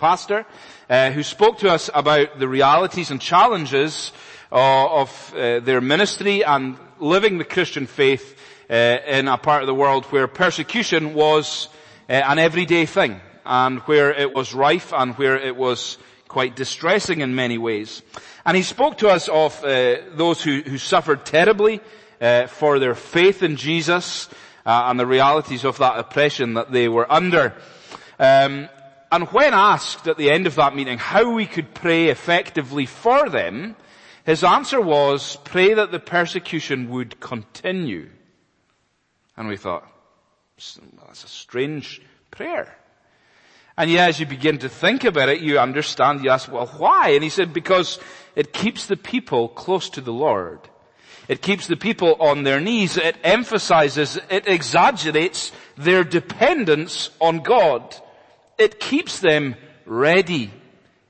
pastor, uh, who spoke to us about the realities and challenges uh, of uh, their ministry and living the Christian faith uh, in a part of the world where persecution was uh, an everyday thing and where it was rife and where it was quite distressing in many ways. And he spoke to us of uh, those who, who, suffered terribly for their faith in Jesus and the realities of that oppression that they were under. Um, and when asked at the end of that meeting how we could pray effectively for them, his answer was, pray that the persecution would continue. And we thought, that's a strange prayer. And yet as you begin to think about it, you understand, you ask, well, why? And he said, because it keeps the people close to the Lord. It keeps the people on their knees. It emphasizes, it exaggerates their dependence on God. It keeps them ready.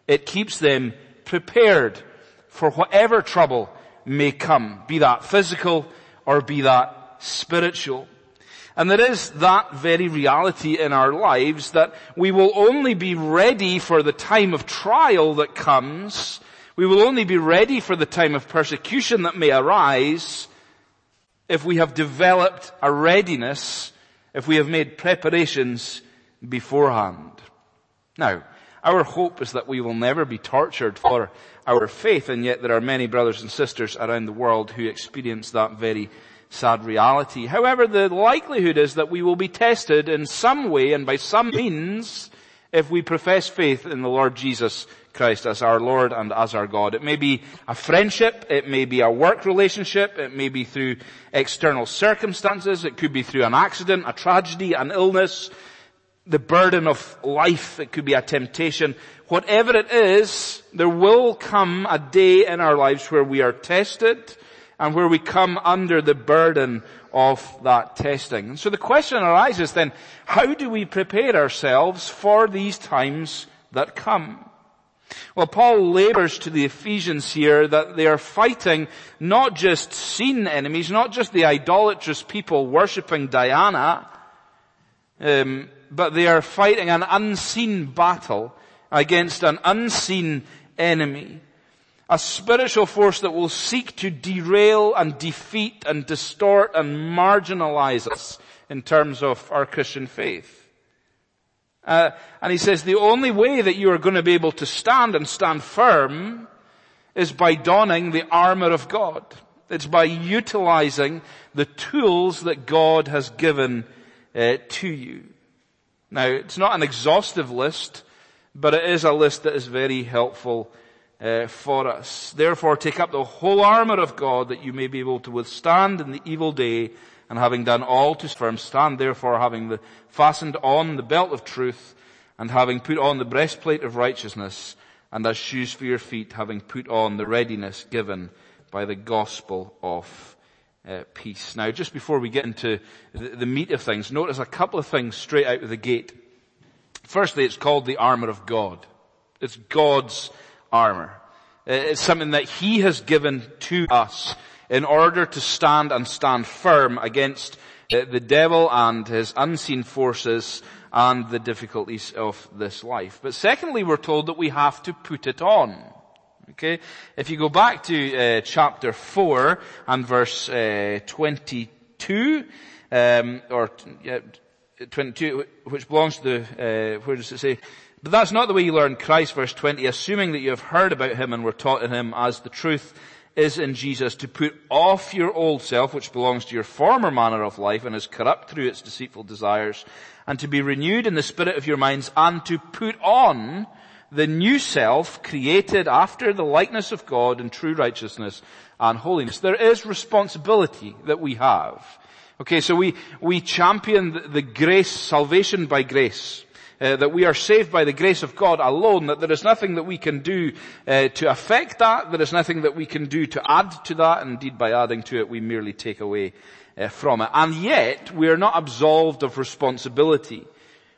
It keeps them prepared for whatever trouble may come, be that physical or be that spiritual. And there is that very reality in our lives that we will only be ready for the time of trial that comes. We will only be ready for the time of persecution that may arise if we have developed a readiness, if we have made preparations beforehand. Now, our hope is that we will never be tortured for our faith, and yet there are many brothers and sisters around the world who experience that very sad reality. However, the likelihood is that we will be tested in some way and by some means if we profess faith in the Lord Jesus Christ as our Lord and as our God. It may be a friendship, it may be a work relationship, it may be through external circumstances, it could be through an accident, a tragedy, an illness, the burden of life, it could be a temptation. Whatever it is, there will come a day in our lives where we are tested and where we come under the burden of that testing. And so the question arises then, how do we prepare ourselves for these times that come? Well, Paul labors to the Ephesians here that they are fighting not just seen enemies, not just the idolatrous people worshipping Diana, um, but they are fighting an unseen battle against an unseen enemy a spiritual force that will seek to derail and defeat and distort and marginalize us in terms of our Christian faith. Uh, and he says the only way that you are going to be able to stand and stand firm is by donning the armor of God. It's by utilizing the tools that God has given uh, to you. Now, it's not an exhaustive list, but it is a list that is very helpful uh, for us. Therefore take up the whole armor of God that you may be able to withstand in the evil day and having done all to firm stand therefore having the, fastened on the belt of truth and having put on the breastplate of righteousness and as shoes for your feet having put on the readiness given by the gospel of uh, peace. Now just before we get into the, the meat of things, notice a couple of things straight out of the gate. Firstly, it's called the armor of God. It's God's armor. It's something that He has given to us in order to stand and stand firm against the devil and his unseen forces and the difficulties of this life. But secondly, we're told that we have to put it on. Okay? If you go back to uh, chapter 4 and verse uh, 22, um, or yeah, 22, which belongs to the, uh, where does it say? But that's not the way you learn Christ, verse 20, assuming that you have heard about him and were taught in him as the truth is in Jesus to put off your old self, which belongs to your former manner of life and is corrupt through its deceitful desires, and to be renewed in the spirit of your minds and to put on the new self created after the likeness of God in true righteousness and holiness. There is responsibility that we have. Okay, so we, we champion the, grace, salvation by grace uh, that we are saved by the grace of God alone, that there is nothing that we can do uh, to affect that, there is nothing that we can do to add to that, and indeed by adding to it we merely take away uh, from it. And yet, we are not absolved of responsibility.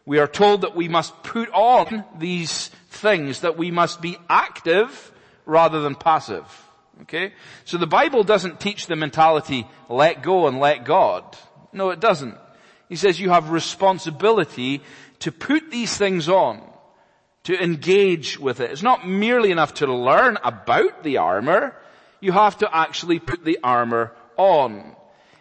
We are told that we must put on these things, that we must be active rather than passive. Okay? So the Bible doesn't teach the mentality, let go and let God. No, it doesn't. He says you have responsibility to put these things on, to engage with it. It's not merely enough to learn about the armor. You have to actually put the armor on.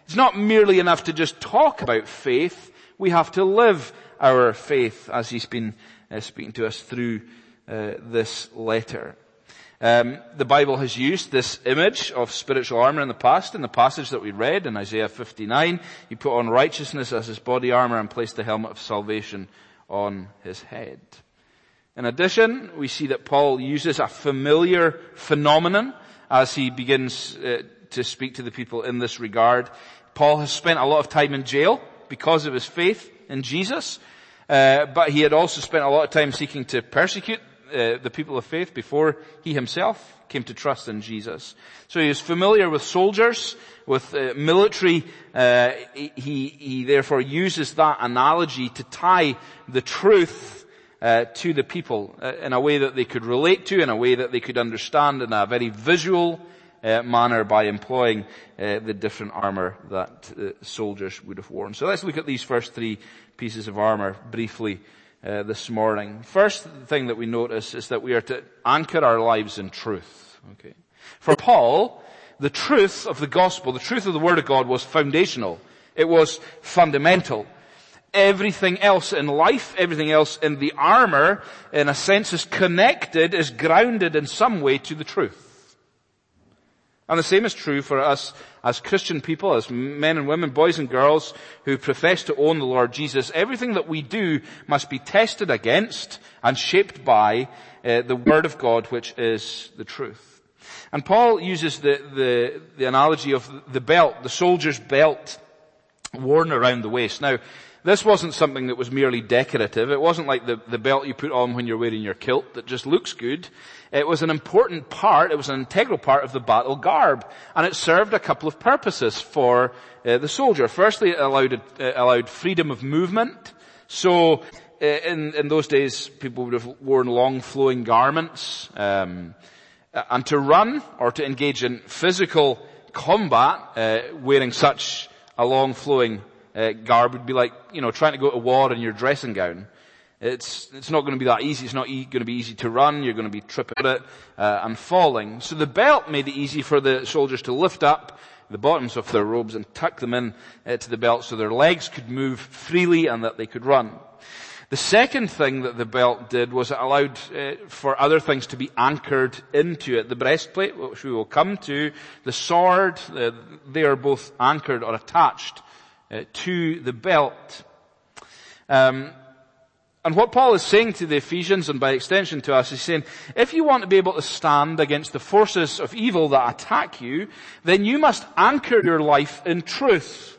It's not merely enough to just talk about faith. We have to live our faith as he's been uh, speaking to us through uh, this letter. Um, the Bible has used this image of spiritual armor in the past. In the passage that we read in Isaiah 59, he put on righteousness as his body armor and placed the helmet of salvation on his head. In addition, we see that Paul uses a familiar phenomenon as he begins uh, to speak to the people in this regard. Paul has spent a lot of time in jail because of his faith in Jesus, uh, but he had also spent a lot of time seeking to persecute uh, the people of faith before he himself came to trust in Jesus. So he was familiar with soldiers, with uh, military. Uh, he, he therefore uses that analogy to tie the truth uh, to the people uh, in a way that they could relate to, in a way that they could understand, in a very visual uh, manner by employing the different armor that soldiers would have worn. So let's look at these first three pieces of armor briefly uh, this morning. First thing that we notice is that we are to anchor our lives in truth. Okay. For Paul, the truth of the gospel, the truth of the word of God was foundational. It was fundamental. Everything else in life, everything else in the armor, in a sense is connected, is grounded in some way to the truth. And the same is true for us as Christian people, as men and women, boys and girls who profess to own the Lord Jesus. Everything that we do must be tested against and shaped by uh, the Word of God, which is the truth. And Paul uses the, the, the analogy of the belt, the soldier's belt worn around the waist. Now, this wasn't something that was merely decorative. It wasn't like the, the belt you put on when you're wearing your kilt that just looks good. It was an important part, it was an integral part of the battle garb. And it served a couple of purposes for uh, the soldier. Firstly, it allowed, uh, allowed freedom of movement. So, uh, in, in those days, people would have worn long flowing garments. Um, and to run or to engage in physical combat, uh, wearing such a long flowing uh, garb would be like, you know, trying to go to war in your dressing gown. It's, it's not going to be that easy. It's not e- going to be easy to run. You're going to be tripping it uh, and falling. So the belt made it easy for the soldiers to lift up the bottoms of their robes and tuck them in uh, to the belt so their legs could move freely and that they could run. The second thing that the belt did was it allowed uh, for other things to be anchored into it. The breastplate, which we will come to, the sword, uh, they are both anchored or attached uh, to the belt. Um, and what Paul is saying to the Ephesians and by extension to us is saying, if you want to be able to stand against the forces of evil that attack you, then you must anchor your life in truth.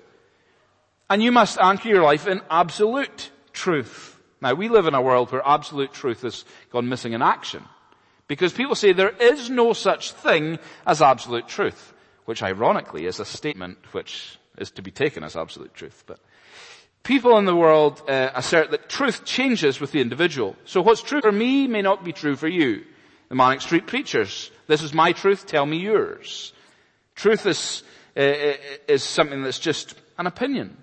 And you must anchor your life in absolute truth. Now we live in a world where absolute truth has gone missing in action. Because people say there is no such thing as absolute truth, which ironically is a statement which is to be taken as absolute truth. But people in the world uh, assert that truth changes with the individual. So what's true for me may not be true for you. The Manic Street Preachers. This is my truth, tell me yours. Truth is, uh, uh, is something that's just an opinion.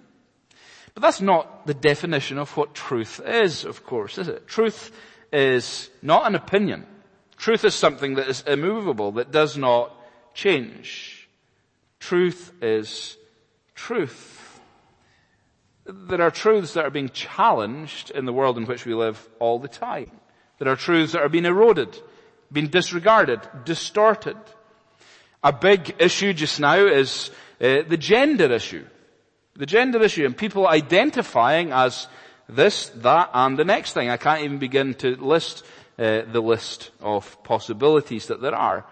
But that's not the definition of what truth is, of course, is it? Truth is not an opinion. Truth is something that is immovable, that does not change. Truth is truth. There are truths that are being challenged in the world in which we live all the time. There are truths that are being eroded, being disregarded, distorted. A big issue just now is uh, the gender issue. The gender issue and people identifying as this, that and the next thing. I can't even begin to list uh, the list of possibilities that there are.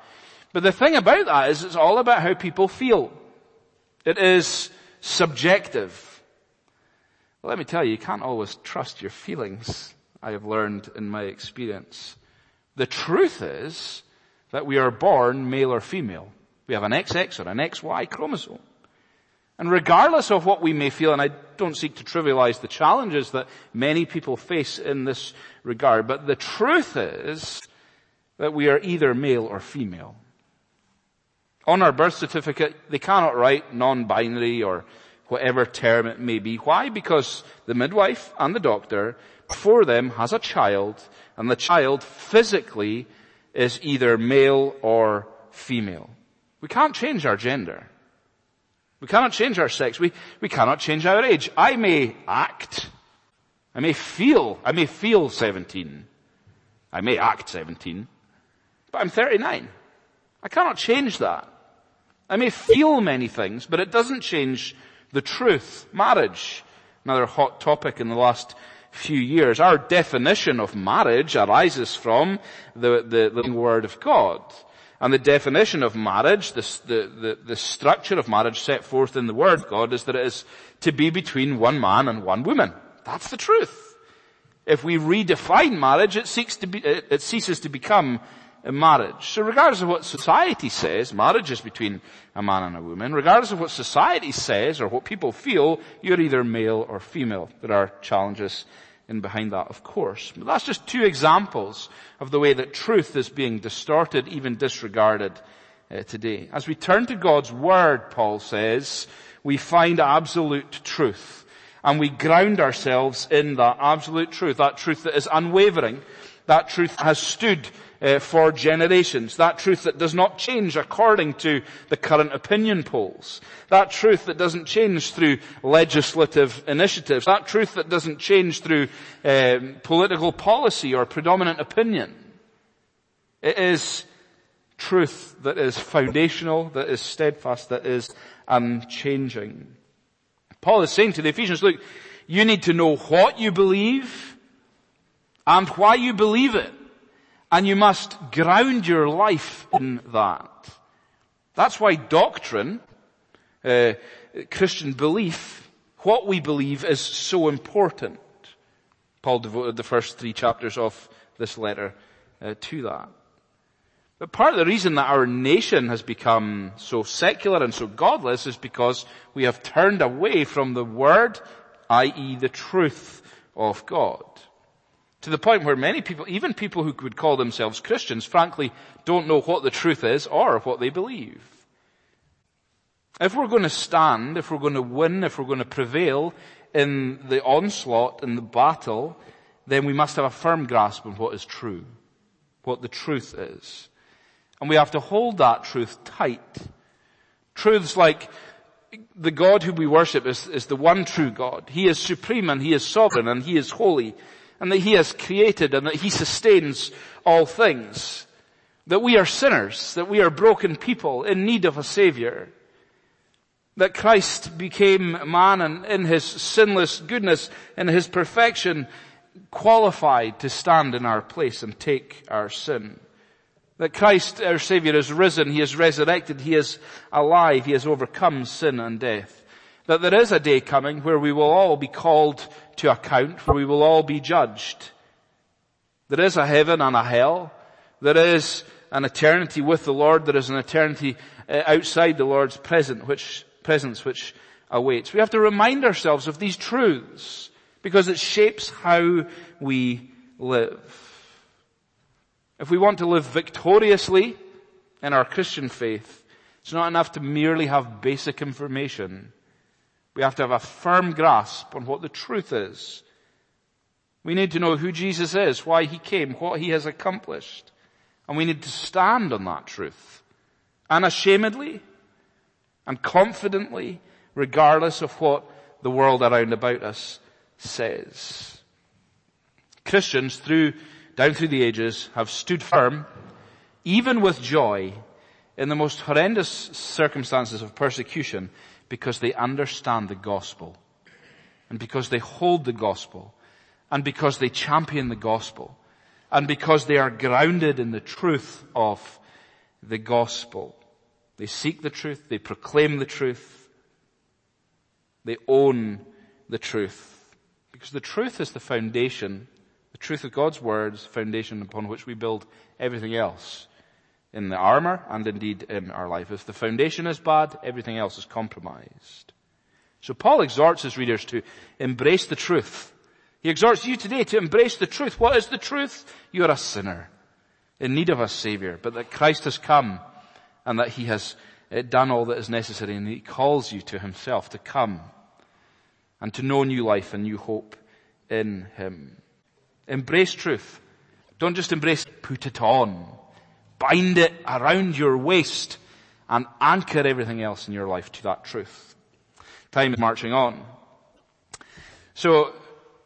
But the thing about that is it's all about how people feel. It is subjective. Well, let me tell you, you can't always trust your feelings, I have learned in my experience. The truth is that we are born male or female. We have an XX or an XY chromosome. And regardless of what we may feel, and I don't seek to trivialize the challenges that many people face in this regard, but the truth is that we are either male or female on our birth certificate, they cannot write non-binary or whatever term it may be. Why? Because the midwife and the doctor before them has a child And the child physically is either male or female. We can't change our gender. We cannot change our sex. We, we cannot change our age. I may act. I may feel, I may feel 17. I may act 17. But I'm 39. I cannot change that. I may feel many things, but it doesn't change the truth. Marriage, another hot topic in the last few years. Our definition of marriage arises from the, the, the word of God. And the definition of marriage, the, the, the, structure of marriage set forth in the Word of God is that it is to be between one man and one woman. That's the truth. If we redefine marriage, it, seeks to be, it, it ceases to become a marriage. So regardless of what society says, marriage is between a man and a woman. Regardless of what society says or what people feel, you're either male or female. There are challenges in behind that, of course. But that's just two examples of the way that truth is being distorted, even disregarded uh, today. As we turn to God's Word, Paul says, we find absolute truth. And we ground ourselves in that absolute truth, that truth that is unwavering, that truth has stood uh, for generations. That truth that does not change according to the current opinion polls. That truth that doesn't change through legislative initiatives. That truth that doesn't change through um, political policy or predominant opinion. It is truth that is foundational, that is steadfast, that is unchanging. Paul is saying to the Ephesians, look, you need to know what you believe and why you believe it. And you must ground your life in that. That's why doctrine, uh, Christian belief, what we believe is so important. Paul devoted the first three chapters of this letter uh, to that. But part of the reason that our nation has become so secular and so godless is because we have turned away from the word, i.e. the truth of God. To the point where many people, even people who would call themselves Christians, frankly, don't know what the truth is or what they believe. If we're going to stand, if we're going to win, if we're going to prevail in the onslaught, in the battle, then we must have a firm grasp on what is true, what the truth is. And we have to hold that truth tight. Truths like the God who we worship is, is the one true God. He is supreme and He is sovereign and He is holy and that He has created and that He sustains all things. That we are sinners, that we are broken people in need of a Savior. That Christ became man and in His sinless goodness, in His perfection, qualified to stand in our place and take our sin. That Christ, our Savior, is risen, He is resurrected, He is alive, He has overcome sin and death. That there is a day coming where we will all be called to account, for we will all be judged. There is a heaven and a hell. There is an eternity with the Lord. There is an eternity uh, outside the Lord's present, which, presence which awaits. We have to remind ourselves of these truths because it shapes how we live. If we want to live victoriously in our Christian faith, it's not enough to merely have basic information. We have to have a firm grasp on what the truth is. We need to know who Jesus is, why he came, what he has accomplished. And we need to stand on that truth. Unashamedly and confidently, regardless of what the world around about us says. Christians through, down through the ages have stood firm, even with joy, in the most horrendous circumstances of persecution because they understand the gospel and because they hold the gospel and because they champion the gospel and because they are grounded in the truth of the gospel. They seek the truth, they proclaim the truth, they own the truth. Because the truth is the foundation, the truth of God's words, foundation upon which we build everything else in the armor and indeed in our life. If the foundation is bad, everything else is compromised. So Paul exhorts his readers to embrace the truth. He exhorts you today to embrace the truth. What is the truth? You are a sinner in need of a savior, but that Christ has come and that he has eh, done all that is necessary and he calls you to himself to come and to know new life and new hope in him. Embrace truth. Don't just embrace put it on. Bind it around your waist and anchor everything else in your life to that truth. Time is marching on. So,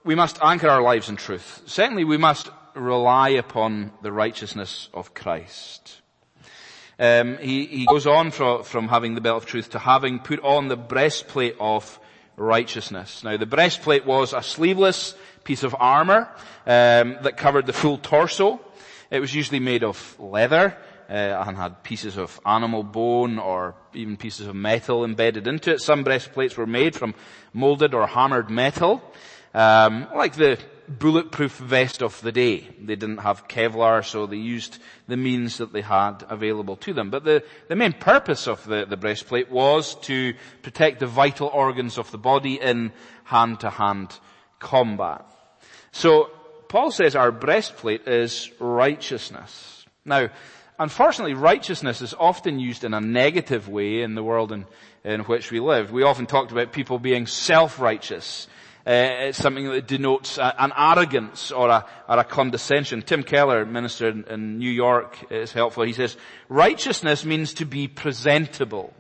we must anchor our lives in truth. Secondly, we must rely upon the righteousness of Christ. Um, he, he, goes on from, from having the belt of truth to having put on the breastplate of righteousness. Now, the breastplate was a sleeveless piece of armor um, that covered the full torso. It was usually made of leather uh, and had pieces of animal bone or even pieces of metal embedded into it. Some breastplates were made from molded or hammered metal, um, like the bulletproof vest of the day. They didn't have Kevlar, so they used the means that they had available to them. But the, the main purpose of the, the breastplate was to protect the vital organs of the body in hand-to-hand combat. So, Paul says our breastplate is righteousness. Now, unfortunately, righteousness is often used in a negative way in the world in, in which we live. We often talked about people being self-righteous. Uh, it's something that denotes a, an arrogance or a, or a, condescension. Tim Keller, minister in, in New York, is helpful. He says, righteousness means to be presentable.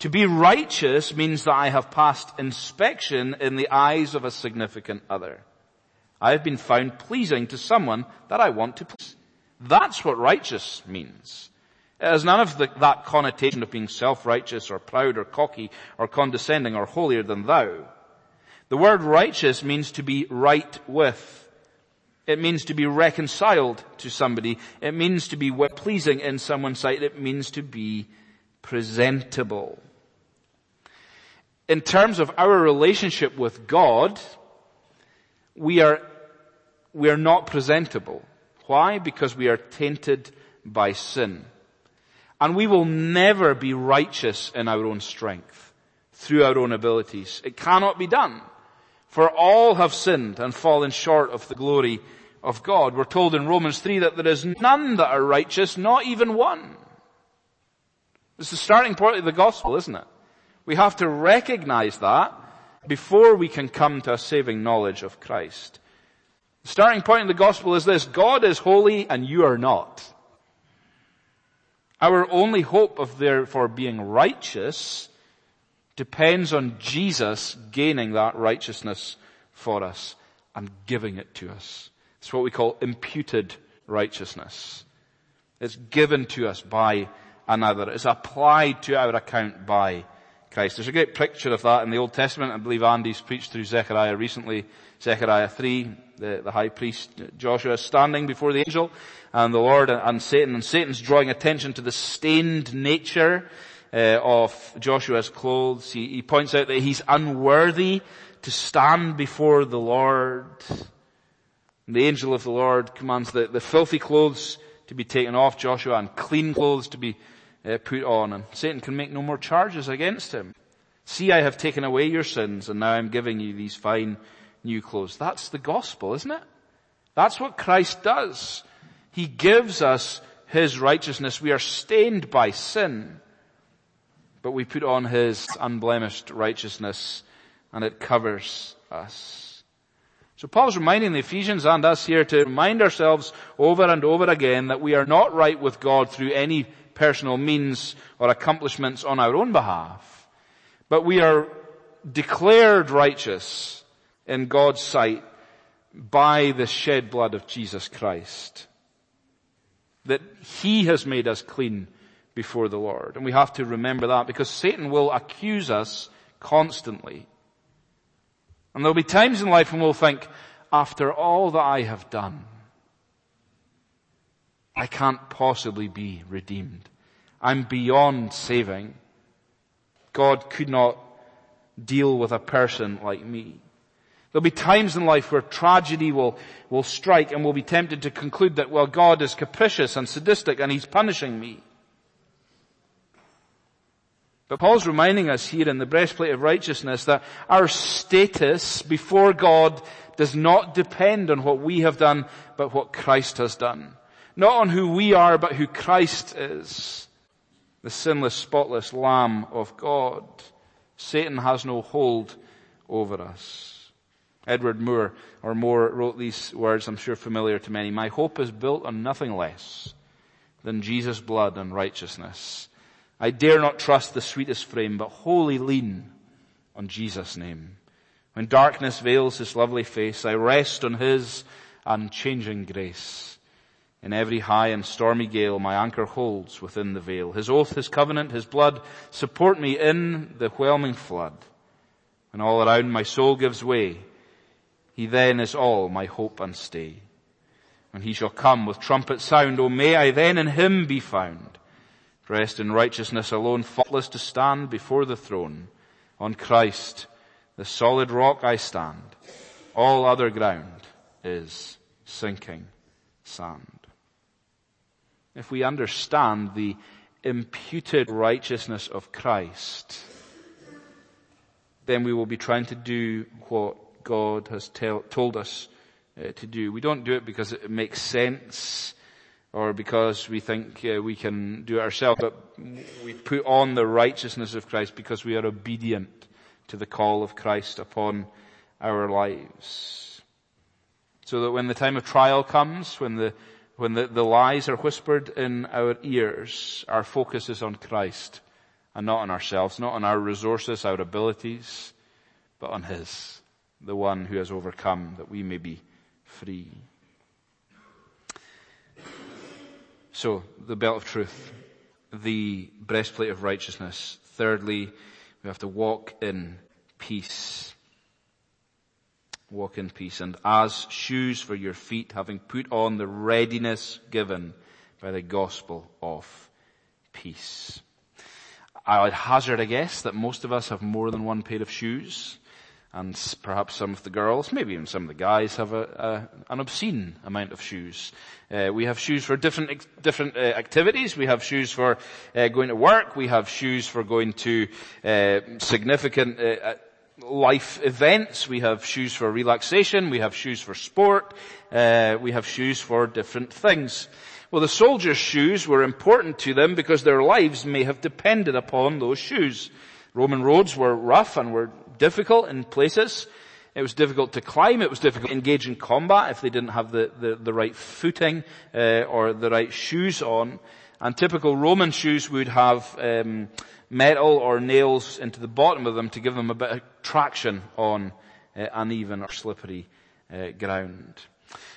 To be righteous means that I have passed inspection in the eyes of a significant other. I have been found pleasing to someone that I want to please. That's what righteous means. It has none of the, that connotation of being self-righteous or proud or cocky or condescending or holier than thou. The word righteous means to be right with. It means to be reconciled to somebody. It means to be pleasing in someone's sight. It means to be presentable. In terms of our relationship with God, we are, we are not presentable. Why? Because we are tainted by sin. And we will never be righteous in our own strength, through our own abilities. It cannot be done. For all have sinned and fallen short of the glory of God. We're told in Romans 3 that there is none that are righteous, not even one. It's the starting point of the gospel, isn't it? We have to recognize that before we can come to a saving knowledge of Christ. The starting point of the gospel is this, God is holy and you are not. Our only hope of therefore being righteous depends on Jesus gaining that righteousness for us and giving it to us. It's what we call imputed righteousness. It's given to us by another. It's applied to our account by Christ. There's a great picture of that in the Old Testament. I believe Andy's preached through Zechariah recently. Zechariah 3, the, the high priest Joshua is standing before the angel and the Lord and Satan. And Satan's drawing attention to the stained nature uh, of Joshua's clothes. He, he points out that he's unworthy to stand before the Lord. And the angel of the Lord commands the, the filthy clothes to be taken off Joshua and clean clothes to be uh, put on. And Satan can make no more charges against him. See, I have taken away your sins and now I'm giving you these fine new clothes. That's the gospel, isn't it? That's what Christ does. He gives us His righteousness. We are stained by sin but we put on His unblemished righteousness and it covers us. So Paul's reminding the Ephesians and us here to remind ourselves over and over again that we are not right with God through any personal means or accomplishments on our own behalf, but we are declared righteous in God's sight by the shed blood of Jesus Christ. That He has made us clean before the Lord. And we have to remember that because Satan will accuse us constantly. And there'll be times in life when we'll think, after all that I have done, I can't possibly be redeemed. I'm beyond saving. God could not deal with a person like me. There'll be times in life where tragedy will, will strike and we'll be tempted to conclude that, well, God is capricious and sadistic and He's punishing me. But Paul's reminding us here in the breastplate of righteousness that our status before God does not depend on what we have done, but what Christ has done. Not on who we are, but who Christ is. The sinless, spotless Lamb of God. Satan has no hold over us. Edward Moore, or Moore, wrote these words, I'm sure familiar to many. My hope is built on nothing less than Jesus' blood and righteousness. I dare not trust the sweetest frame, but wholly lean on Jesus' name. When darkness veils his lovely face, I rest on his unchanging grace. In every high and stormy gale, my anchor holds within the veil. His oath, his covenant, his blood support me in the whelming flood. When all around my soul gives way, he then is all my hope and stay. When he shall come with trumpet sound, oh may I then in him be found. Dressed in righteousness alone, faultless to stand before the throne. On Christ, the solid rock I stand. All other ground is sinking sand. If we understand the imputed righteousness of Christ, then we will be trying to do what God has tell, told us uh, to do. We don't do it because it makes sense or because we think uh, we can do it ourselves, but we put on the righteousness of Christ because we are obedient to the call of Christ upon our lives. So that when the time of trial comes, when the when the, the lies are whispered in our ears, our focus is on Christ and not on ourselves, not on our resources, our abilities, but on His the one who has overcome that we may be free. So, the belt of truth, the breastplate of righteousness. Thirdly, we have to walk in peace. Walk in peace. And as shoes for your feet, having put on the readiness given by the gospel of peace. I would hazard a guess that most of us have more than one pair of shoes and perhaps some of the girls, maybe even some of the guys, have a, a, an obscene amount of shoes. Uh, we have shoes for different different uh, activities. We have shoes for uh, going to work. We have shoes for going to uh, significant uh, life events. We have shoes for relaxation. We have shoes for sport. we have shoes for different things. Well, the soldiers' shoes were important to them because their lives may have depended upon those shoes. Roman roads were rough and were difficult in places. It was difficult to climb. It was difficult to engage in combat if they didn't have the, the, the right footing uh, or the right shoes on. And typical Roman shoes would have um, metal or nails into the bottom of them to give them a bit of traction on uh, uneven or slippery uh, ground.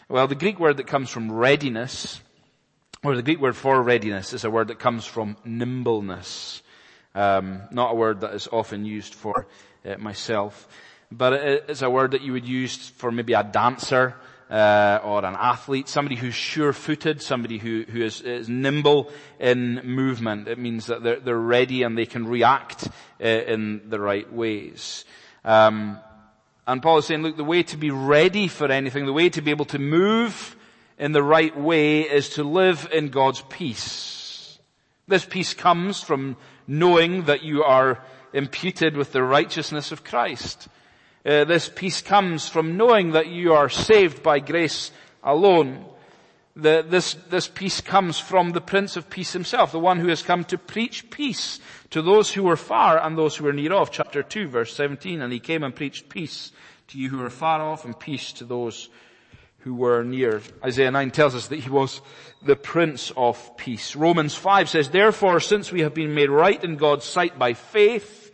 Well, the Greek word that comes from readiness, or the Greek word for readiness, is a word that comes from nimbleness. Um, not a word that is often used for uh, myself. But it's a word that you would use for maybe a dancer, uh, or an athlete, somebody who's sure-footed, somebody who, who is, is, nimble in movement. It means that they're, they're ready and they can react uh, in the right ways. Um, and Paul is saying, look, the way to be ready for anything, the way to be able to move in the right way is to live in God's peace. This peace comes from knowing that you are imputed with the righteousness of Christ. Uh, this peace comes from knowing that you are saved by grace alone. The, this, this peace comes from the Prince of Peace himself, the one who has come to preach peace to those who were far and those who were near off. Chapter 2 verse 17, and he came and preached peace to you who were far off and peace to those who were near. Isaiah 9 tells us that he was the Prince of Peace. Romans 5 says, therefore since we have been made right in God's sight by faith,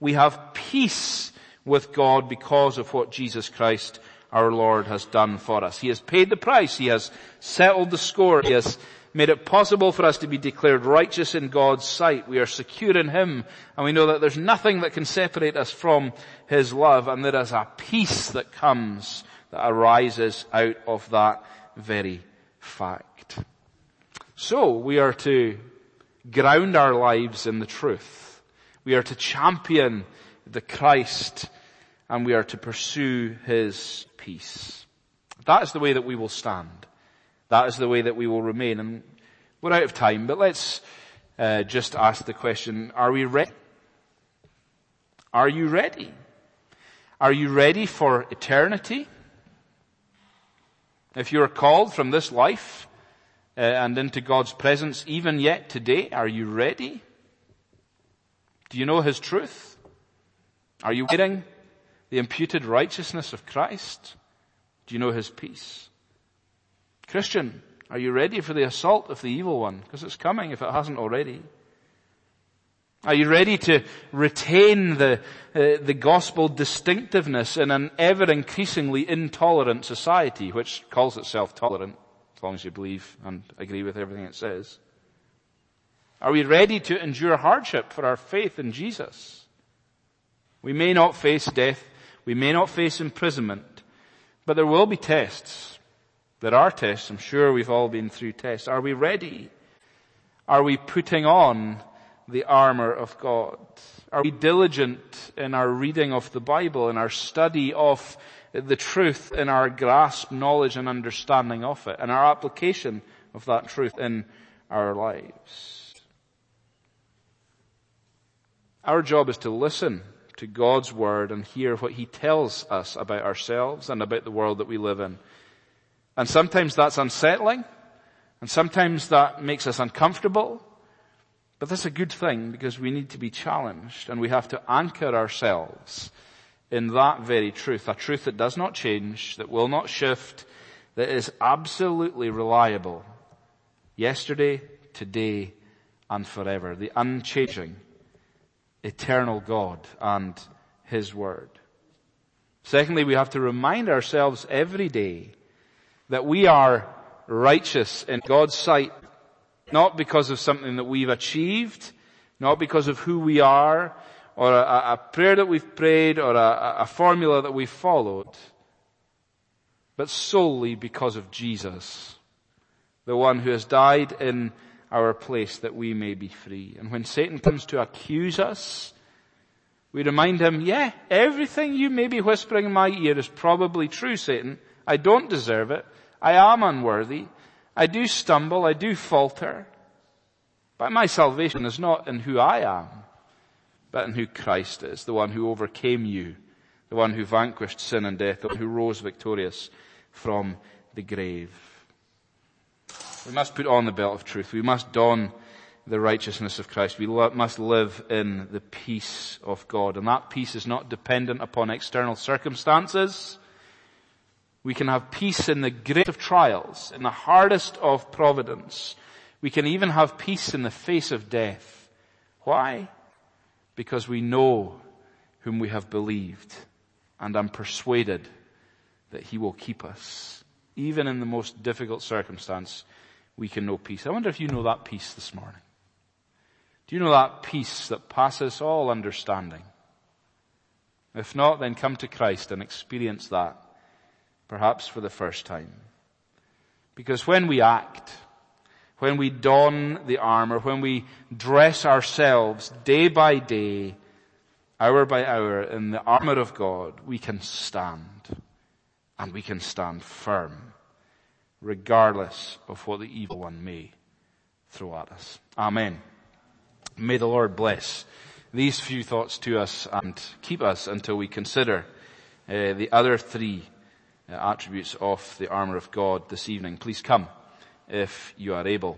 we have peace with God because of what Jesus Christ our Lord has done for us. He has paid the price. He has settled the score. He has made it possible for us to be declared righteous in God's sight. We are secure in Him and we know that there's nothing that can separate us from His love and there is a peace that comes that arises out of that very fact. So we are to ground our lives in the truth. We are to champion the Christ and we are to pursue His peace. That is the way that we will stand. That is the way that we will remain. And we're out of time, but let's uh, just ask the question, are we ready? Are you ready? Are you ready for eternity? If you are called from this life uh, and into God's presence even yet today, are you ready? Do you know His truth? Are you waiting the imputed righteousness of Christ? Do you know his peace? Christian, are you ready for the assault of the evil one? Because it's coming if it hasn't already. Are you ready to retain the, uh, the gospel distinctiveness in an ever increasingly intolerant society which calls itself tolerant as long as you believe and agree with everything it says? Are we ready to endure hardship for our faith in Jesus? We may not face death. We may not face imprisonment, but there will be tests. There are tests. I'm sure we've all been through tests. Are we ready? Are we putting on the armor of God? Are we diligent in our reading of the Bible, in our study of the truth, in our grasp, knowledge and understanding of it, and our application of that truth in our lives? Our job is to listen to God's Word and hear what He tells us about ourselves and about the world that we live in. And sometimes that's unsettling, and sometimes that makes us uncomfortable, but that's a good thing because we need to be challenged and we have to anchor ourselves in that very truth, a truth that does not change, that will not shift, that is absolutely reliable yesterday, today, and forever. The unchanging, eternal God and His Word. Secondly, we have to remind ourselves every day that we are righteous in God's sight not because of something that we've achieved, not because of who we are, or a, a prayer that we've prayed, or a, a formula that we've followed, but solely because of Jesus, the one who has died in our place that we may be free. And when Satan comes to accuse us, we remind him, yeah, everything you may be whispering in my ear is probably true, Satan. I don't deserve it. I am unworthy. I do stumble, I do falter. But my salvation is not in who I am, but in who Christ is, the one who overcame you, the one who vanquished sin and death, the one who rose victorious from the grave. We must put on the belt of truth. We must don the righteousness of Christ. We must live in the peace of God. And that peace is not dependent upon external circumstances. We can have peace in the greatest of trials, in the hardest of providence. We can even have peace in the face of death. Why? Because we know whom we have believed and I'm persuaded that he will keep us. Even in the most difficult circumstance, we can know peace. I wonder if you know that peace this morning. Do you know that peace that passes all understanding? If not, then come to Christ and experience that perhaps for the first time. Because when we act, when we don the armor, when we dress ourselves day by day, hour by hour in the armor of God, we can stand and we can stand firm regardless of what the evil one may throw at us. Amen. May the Lord bless these few thoughts to us and keep us until we consider uh, the other three uh, attributes of the armor of God this evening. Please come if you are able.